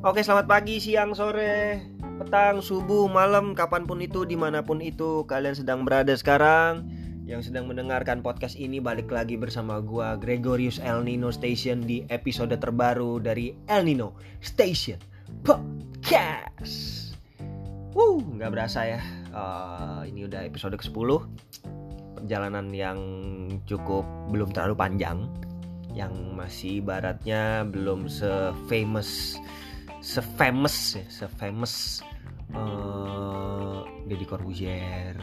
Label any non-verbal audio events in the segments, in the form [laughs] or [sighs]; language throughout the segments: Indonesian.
Oke selamat pagi, siang, sore, petang, subuh, malam, kapan pun itu, di mana pun itu kalian sedang berada sekarang. Yang sedang mendengarkan podcast ini balik lagi bersama gua Gregorius El Nino Station di episode terbaru dari El Nino Station Podcast. Wuh, nggak berasa ya. Uh, Ini udah episode ke-10 Perjalanan yang cukup belum terlalu panjang. Yang masih ibaratnya belum se-famous sefamous ya sefamous uh, Deddy Corbuzier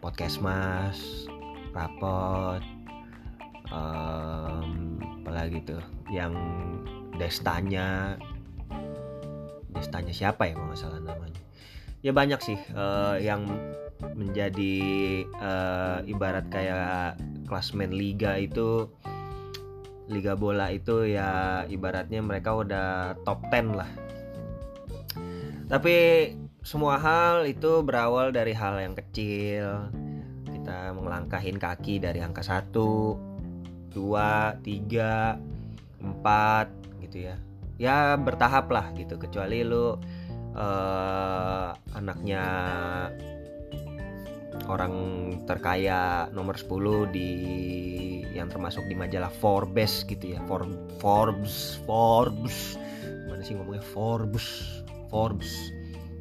podcast mas rapot um, apalagi tuh yang destanya destanya siapa ya kalau nggak salah namanya. Ya banyak sih uh, yang menjadi uh, ibarat kayak klasmen liga itu liga bola itu ya ibaratnya mereka udah top 10 lah. Tapi semua hal itu berawal dari hal yang kecil. Kita melangkahin kaki dari angka 1, 2, 3, 4 gitu ya. Ya bertahap lah gitu kecuali lu uh, anaknya orang terkaya nomor 10 di yang termasuk di majalah Forbes gitu ya. For, Forbes Forbes. Mana sih ngomongnya? Forbes Forbes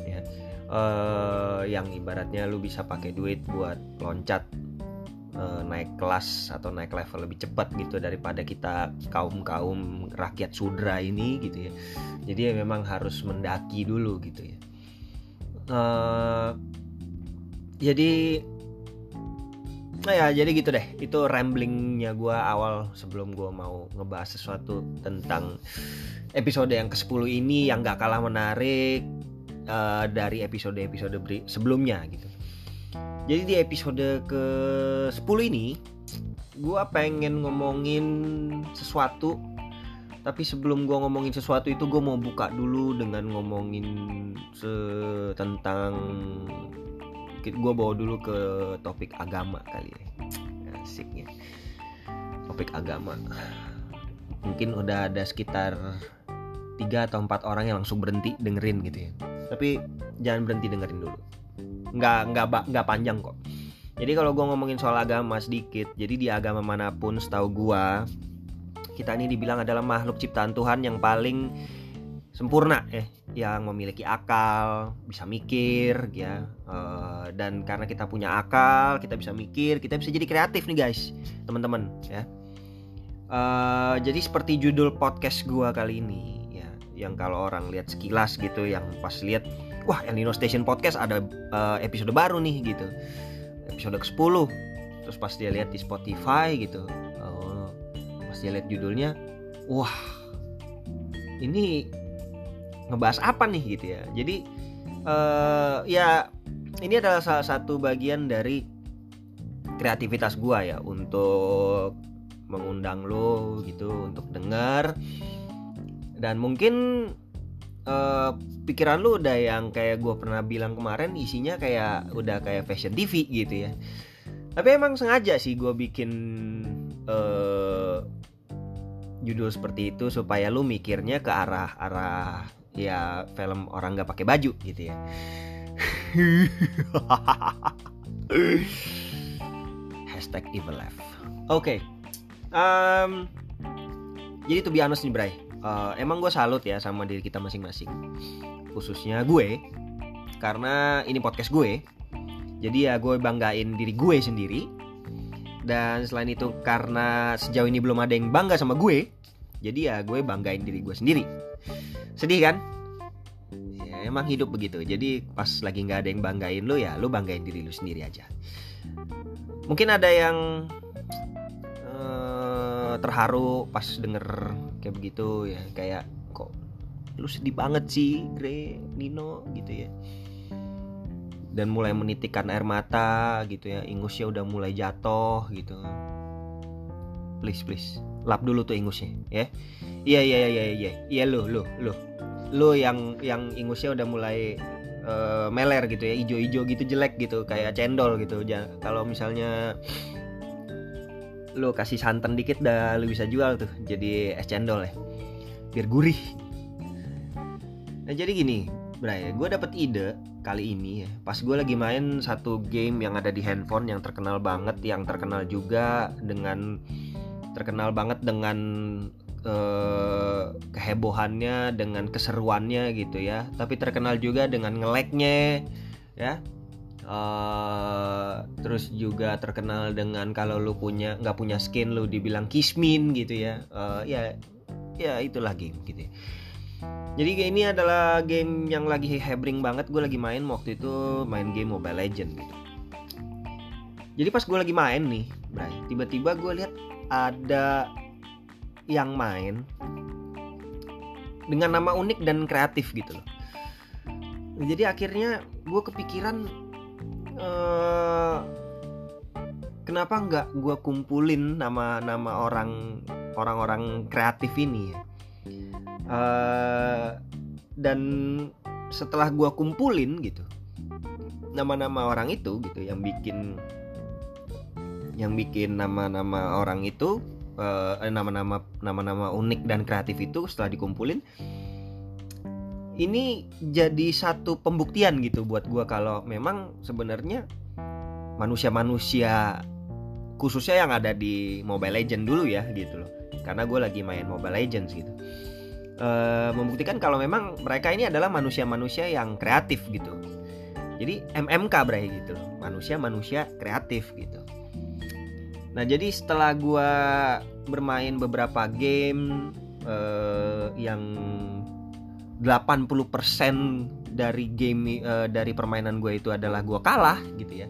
ya. Uh, yang ibaratnya lu bisa pakai duit buat loncat uh, naik kelas atau naik level lebih cepat gitu daripada kita kaum kaum rakyat sudra ini gitu ya. Jadi ya memang harus mendaki dulu gitu ya. Uh, jadi nah ya jadi gitu deh. Itu ramblingnya gue awal sebelum gue mau ngebahas sesuatu tentang episode yang ke 10 ini yang gak kalah menarik uh, dari episode-episode sebelumnya gitu. Jadi di episode ke 10 ini gue pengen ngomongin sesuatu. Tapi sebelum gue ngomongin sesuatu itu gue mau buka dulu dengan ngomongin tentang gue bawa dulu ke topik agama kali ya. Asiknya. Topik agama. Mungkin udah ada sekitar tiga atau empat orang yang langsung berhenti dengerin gitu ya. Tapi jangan berhenti dengerin dulu. Nggak nggak nggak panjang kok. Jadi kalau gue ngomongin soal agama sedikit jadi di agama mana pun setahu gue kita ini dibilang adalah makhluk ciptaan Tuhan yang paling sempurna ya yang memiliki akal bisa mikir ya. Uh, dan karena kita punya akal kita bisa mikir kita bisa jadi kreatif nih guys teman-teman ya. Uh, jadi seperti judul podcast gua kali ini ya yang kalau orang lihat sekilas gitu yang pas lihat wah El Nino Station Podcast ada uh, episode baru nih gitu. Episode ke 10 terus pas dia lihat di Spotify gitu uh, pas dia lihat judulnya wah ini ngebahas apa nih gitu ya. Jadi uh, ya ini adalah salah satu bagian dari kreativitas gua ya untuk mengundang lo gitu untuk dengar dan mungkin uh, pikiran lu udah yang kayak gue pernah bilang kemarin isinya kayak udah kayak fashion TV gitu ya. Tapi emang sengaja sih gue bikin uh, judul seperti itu supaya lu mikirnya ke arah arah ya film orang nggak pakai baju gitu ya. [laughs] Hashtag evil life. Oke okay. um, jadi tuh honest nih Bray uh, emang gue salut ya sama diri kita masing-masing. Khususnya gue karena ini podcast gue. Jadi ya gue banggain diri gue sendiri. Dan selain itu karena sejauh ini belum ada yang bangga sama gue jadi ya gue banggain diri gue sendiri sedih kan? Ya emang hidup begitu. Jadi pas lagi nggak ada yang banggain lu ya lu banggain diri lu sendiri aja. Mungkin ada yang uh, terharu pas denger kayak begitu ya. Kayak kok lu sedih banget sih Gre Nino? Gitu ya. Dan mulai menitikkan air mata gitu ya. Ingusnya udah mulai jatuh gitu. Please please lap dulu tuh ingusnya ya. Iya iya iya iya iya. Lu lu lu. Lu yang yang ingusnya udah mulai uh, meler gitu ya ijo-ijo gitu jelek gitu kayak cendol gitu. Kalau misalnya lu kasih santan dikit dah lu bisa jual tuh jadi es cendol ya biar gurih. Nah jadi gini Bray, gue dapet ide kali ini ya. Pas gue lagi main satu game yang ada di handphone yang terkenal banget, yang terkenal juga dengan terkenal banget dengan uh, kehebohannya, dengan keseruannya gitu ya. Tapi terkenal juga dengan ngeleknya, ya. Uh, terus juga terkenal dengan kalau lu punya nggak punya skin lu dibilang kismin gitu ya. Uh, ya, ya itulah game gitu. Ya jadi ini adalah game yang lagi hebring banget gue lagi main waktu itu main game Mobile Legend gitu jadi pas gue lagi main nih tiba-tiba gue lihat ada yang main dengan nama unik dan kreatif gitu loh. Jadi akhirnya gue kepikiran uh, kenapa nggak gue kumpulin nama-nama orang orang-orang kreatif ini ya? Uh, dan setelah gue kumpulin gitu nama-nama orang itu gitu yang bikin yang bikin nama-nama orang itu uh, nama-nama nama-nama unik dan kreatif itu setelah dikumpulin ini jadi satu pembuktian gitu buat gue kalau memang sebenarnya manusia-manusia khususnya yang ada di Mobile Legend dulu ya gitu loh karena gue lagi main Mobile Legends gitu uh, membuktikan kalau memang mereka ini adalah manusia-manusia yang kreatif gitu. Jadi MMK berarti gitu manusia-manusia kreatif gitu. Nah jadi setelah gue bermain beberapa game uh, yang 80% dari game uh, dari permainan gue itu adalah gue kalah gitu ya.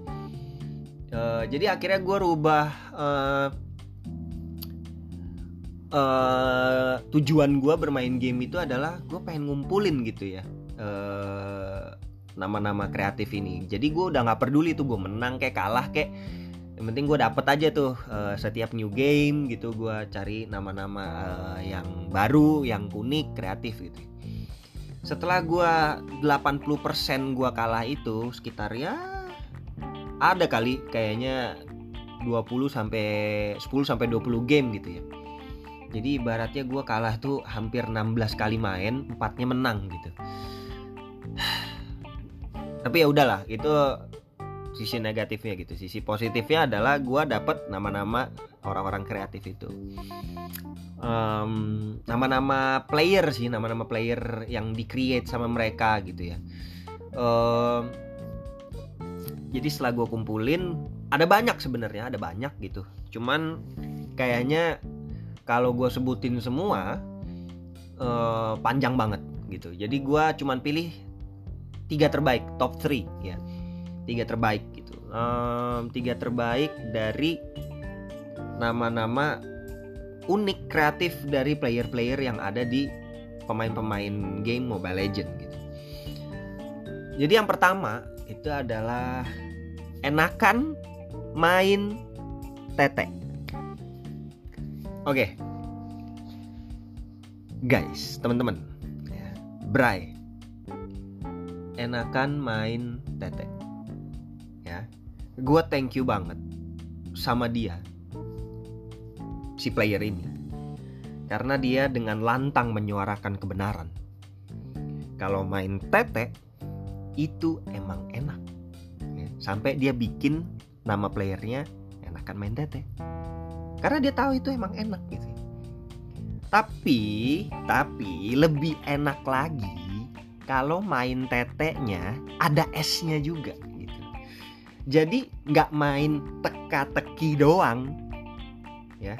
Uh, jadi akhirnya gue rubah uh, uh, tujuan gue bermain game itu adalah gue pengen ngumpulin gitu ya uh, nama-nama kreatif ini jadi gue udah nggak peduli tuh gue menang kayak kalah kayak yang penting gue dapet aja tuh uh, setiap new game gitu gue cari nama-nama uh, yang baru yang unik kreatif gitu. Setelah gue 80% gue kalah itu sekitar ya ada kali kayaknya 20 sampai 10 sampai 20 game gitu ya. Jadi ibaratnya gue kalah tuh hampir 16 kali main empatnya menang gitu. [sighs] Tapi ya udahlah itu sisi negatifnya gitu. Sisi positifnya adalah gue dapet nama-nama orang-orang kreatif itu. Um, nama-nama player sih nama-nama player yang di create sama mereka gitu ya. Um, jadi setelah gue kumpulin ada banyak sebenarnya ada banyak gitu. Cuman kayaknya kalau gue sebutin semua uh, panjang banget gitu. Jadi gue cuman pilih tiga terbaik top 3 ya tiga terbaik gitu um, tiga terbaik dari nama-nama unik kreatif dari player-player yang ada di pemain-pemain game Mobile Legend gitu jadi yang pertama itu adalah enakan main tete Oke. Okay. Guys, teman-teman. Ya, Bray. Enakan main tete. Gue thank you banget sama dia. Si player ini. Karena dia dengan lantang menyuarakan kebenaran. Kalau main tete itu emang enak. Ya, sampai dia bikin nama playernya enakan main tete karena dia tahu itu emang enak gitu tapi tapi lebih enak lagi kalau main teteknya ada esnya juga jadi nggak main teka-teki doang ya.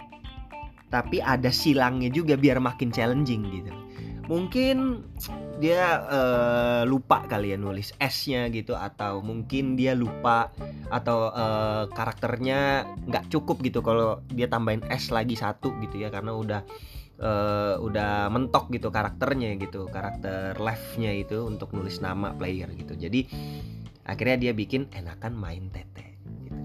Tapi ada silangnya juga biar makin challenging gitu. Mungkin dia uh, lupa kali ya nulis S-nya gitu. Atau mungkin dia lupa atau uh, karakternya nggak cukup gitu. Kalau dia tambahin S lagi satu gitu ya. Karena udah uh, udah mentok gitu karakternya gitu. Karakter left-nya itu untuk nulis nama player gitu. Jadi akhirnya dia bikin enakan main tete gitu.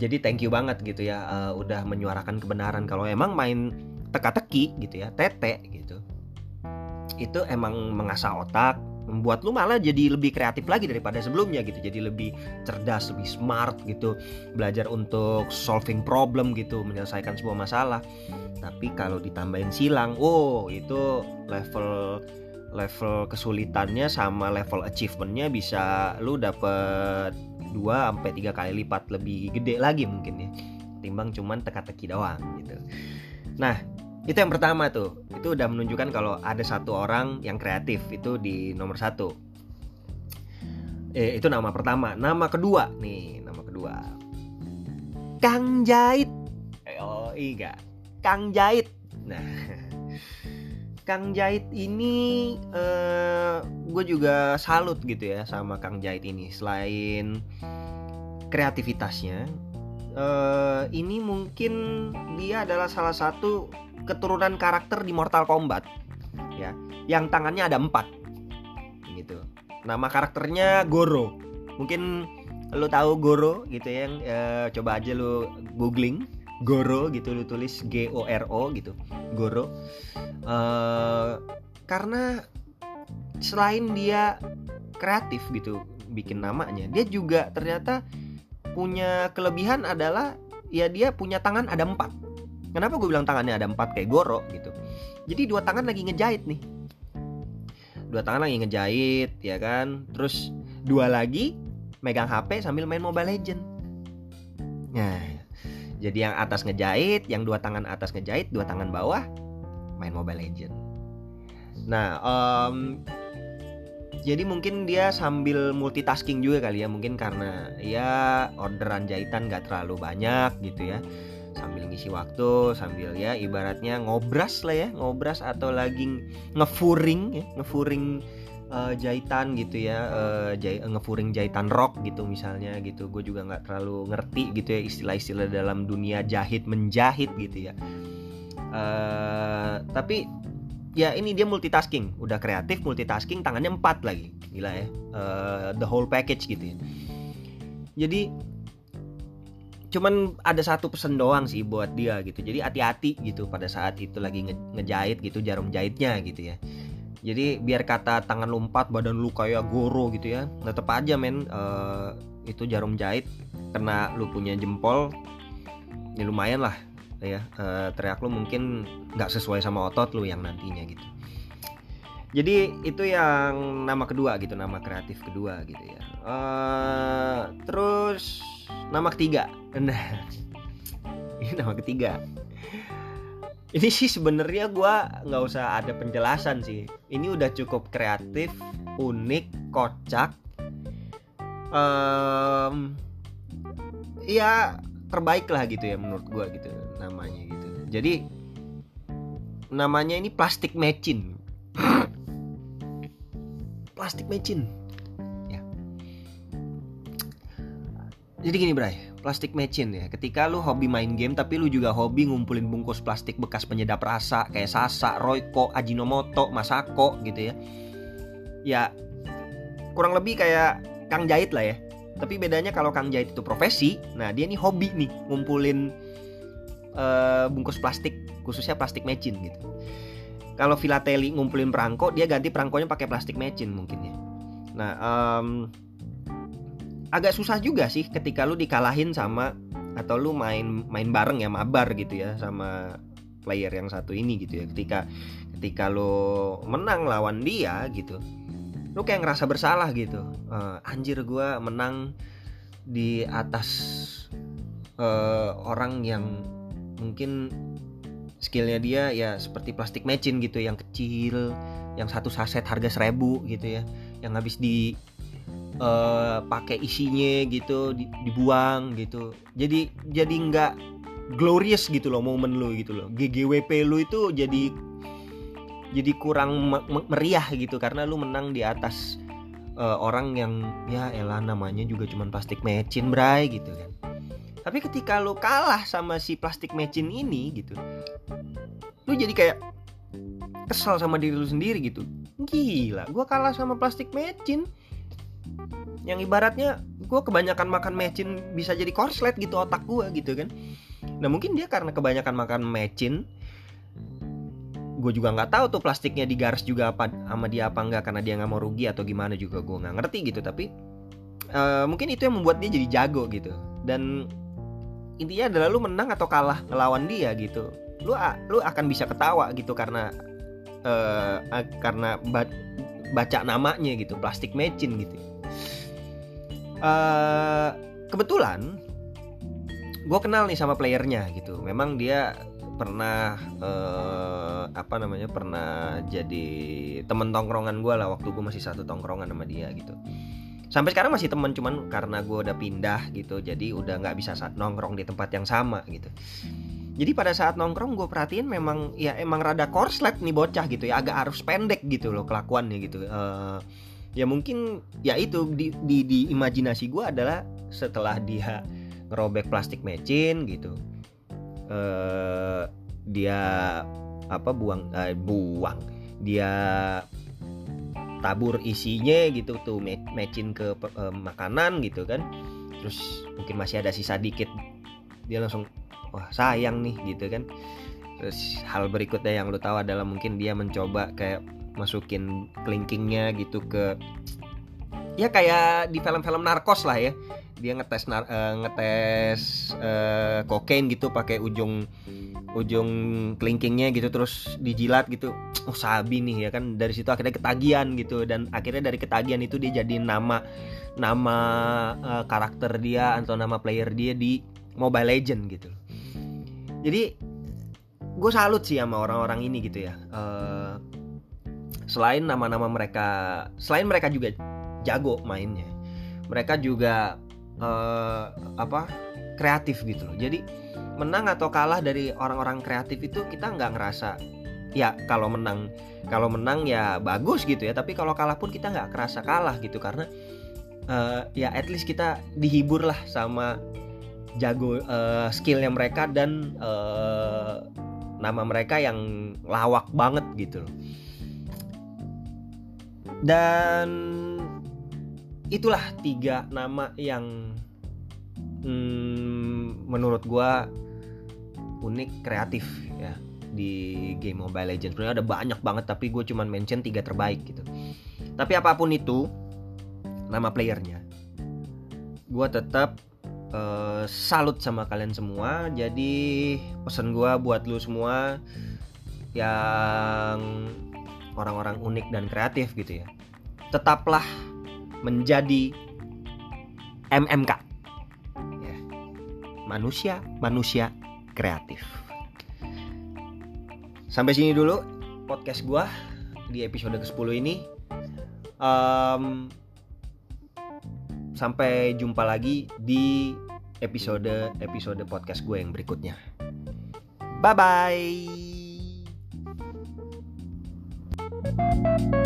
jadi thank you banget gitu ya uh, udah menyuarakan kebenaran kalau emang main teka-teki gitu ya tete gitu. Itu emang mengasah otak membuat lu malah jadi lebih kreatif lagi daripada sebelumnya gitu. Jadi lebih cerdas lebih smart gitu. Belajar untuk solving problem gitu menyelesaikan sebuah masalah. Tapi kalau ditambahin silang oh itu level level kesulitannya sama level achievementnya bisa lu dapet 2 sampai tiga kali lipat lebih gede lagi mungkin ya timbang cuman teka-teki doang gitu. Nah itu yang pertama tuh. Itu udah menunjukkan kalau ada satu orang yang kreatif itu di nomor satu. Eh itu nama pertama. Nama kedua nih nama kedua. Kang Jahit. Eh, oh iya Kang Jahit. Nah [laughs] Kang Jahit ini eh, gue juga salut gitu ya sama Kang Jahit ini. Selain kreativitasnya eh, ini mungkin dia adalah salah satu keturunan karakter di Mortal Kombat ya. Yang tangannya ada empat gitu. Nama karakternya Goro. Mungkin lo tahu Goro gitu ya yang eh, coba aja lo googling Goro gitu lo tulis G O R O gitu. Goro. Eh, karena selain dia kreatif gitu bikin namanya dia juga ternyata punya kelebihan adalah ya dia punya tangan ada empat. Kenapa gue bilang tangannya ada empat? Kayak Goro gitu. Jadi dua tangan lagi ngejahit nih. Dua tangan lagi ngejahit ya kan? Terus dua lagi megang HP sambil main Mobile Legend nah jadi yang atas ngejahit yang dua tangan atas ngejahit dua tangan bawah main Mobile Legend nah um, jadi mungkin dia sambil multitasking juga kali ya mungkin karena ya orderan jahitan gak terlalu banyak gitu ya. Sambil ngisi waktu sambil ya ibaratnya ngobras lah ya ngobras atau lagi ngefuring ya ngefuring uh, jahitan gitu ya uh, jai, ngefuring jahitan rok gitu misalnya gitu. Gue juga nggak terlalu ngerti gitu ya istilah-istilah dalam dunia jahit menjahit gitu ya. Uh, tapi ya ini dia multitasking. Udah kreatif multitasking tangannya empat lagi. Gila ya. Uh, the whole package gitu ya. Jadi cuman ada satu pesan doang sih buat dia gitu. Jadi hati-hati gitu pada saat itu lagi nge ngejahit gitu jarum jahitnya gitu ya jadi biar kata tangan lu empat badan lu kayak goro gitu ya. Tetep aja men uh, itu jarum jahit. Karena lu punya jempol ya lumayan lah ya. Uh, teriak lu mungkin nggak sesuai sama otot lu yang nantinya gitu. Jadi itu yang nama kedua gitu nama kreatif kedua gitu ya. Uh, terus nama ketiga. [laughs] Nah ini nama ketiga ini sih sebenarnya gue nggak usah ada penjelasan sih. Ini udah cukup kreatif unik kocak. Um, ya terbaik lah gitu ya menurut gue gitu namanya gitu. Jadi namanya ini plastik mecin. [clears throat] Plastik mecin. Ya. Jadi gini Bray plastik mecin ya. Ketika lu hobi main game tapi lu juga hobi ngumpulin bungkus plastik bekas penyedap rasa kayak Sasa, Royco, Ajinomoto, Masako gitu ya. Ya kurang lebih kayak Kang Jahit lah ya. Tapi bedanya kalau Kang Jahit itu profesi nah dia nih hobi nih ngumpulin uh, bungkus plastik khususnya plastik mecin gitu. Kalau filateli ngumpulin perangko dia ganti perangkonya pakai plastik mecin mungkin ya. Nah um, agak susah juga sih ketika lu dikalahin sama atau lu main main bareng ya mabar gitu ya sama player yang satu ini gitu ya. Ketika ketika lu menang lawan dia gitu lu kayak ngerasa bersalah gitu. Uh, anjir gue menang di atas uh, orang yang mungkin skillnya dia ya seperti plastik mecin gitu yang kecil yang satu saset harga seribu gitu ya yang habis di uh, pakai isinya gitu di, dibuang gitu. Jadi jadi nggak glorious gitu loh momen lo gitu loh. GGWP lu itu jadi jadi kurang meriah gitu karena lu menang di atas uh, orang yang ya elah namanya juga cuman plastik mecin bray gitu kan. Tapi ketika lu kalah sama si plastik mecin ini gitu lu jadi kayak kesel sama diri lu sendiri gitu. Gila gue kalah sama plastik mecin yang ibaratnya gue kebanyakan makan mecin bisa jadi korslet gitu otak gue gitu kan. Nah mungkin dia karena kebanyakan makan mecin gue juga nggak tahu tuh plastiknya digaris juga apa sama dia apa enggak karena dia nggak mau rugi atau gimana juga gue nggak ngerti gitu. Tapi uh, mungkin itu yang membuat dia jadi jago gitu. Dan intinya adalah lu menang atau kalah ngelawan dia gitu lu lu akan bisa ketawa gitu karena uh, karena ba baca namanya gitu plastik mecin gitu uh, kebetulan gue kenal nih sama playernya gitu. Memang dia pernah uh, apa namanya pernah jadi temen tongkrongan gue lah waktu gue masih satu tongkrongan sama dia gitu. Sampai sekarang masih teman cuman karena gue udah pindah gitu jadi udah nggak bisa nongkrong di tempat yang sama gitu. Jadi pada saat nongkrong gue perhatiin memang ya emang rada korslet nih bocah gitu ya agak harus pendek gitu loh kelakuannya gitu. Uh, ya mungkin ya itu di di, di imajinasi gue adalah setelah dia ngerobek plastik mecin gitu uh, dia apa buang uh, buang. Dia tabur isinya gitu tuh matchin ke uh, makanan gitu kan. Terus mungkin masih ada sisa dikit dia langsung wah sayang nih gitu kan. Terus hal berikutnya yang lu tahu adalah mungkin dia mencoba kayak masukin kelingkingnya gitu ke ya kayak di film-film narkos lah ya. Dia ngetes nar, uh, ngetes uh, kokain gitu pakai ujung ujung kelingkingnya gitu terus dijilat gitu. Oh sabi nih ya kan. Dari situ akhirnya ketagihan gitu. Dan akhirnya dari ketagihan itu dia jadi nama nama uh, karakter dia atau nama player dia di Mobile Legend gitu. Jadi gue salut sih sama orang-orang ini gitu ya. Uh, selain nama-nama mereka selain mereka juga jago mainnya mereka juga uh, apa kreatif gitu loh. Jadi menang atau kalah dari orang-orang kreatif itu kita nggak ngerasa ya kalau menang kalau menang ya bagus gitu ya tapi kalau kalah pun kita nggak kerasa kalah gitu karena uh, ya at least kita dihibur lah sama jago uh, skillnya mereka dan uh, nama mereka yang lawak banget gitu loh dan itulah tiga nama yang hmm, menurut gue unik kreatif ya di game Mobile Legends. Sebenarnya ada banyak banget tapi gue cuman mention tiga terbaik gitu. Tapi apa pun itu nama playernya, gue tetap uh, salut sama kalian semua. Jadi pesan gue buat lu semua yang orang-orang unik dan kreatif gitu ya. Tetaplah menjadi MMK. Ya. Manusia, manusia kreatif. Sampai sini dulu podcast gue di episode ke-10 ini. Um, sampai jumpa lagi di episode episode podcast gue yang berikutnya. Bye bye. Thank you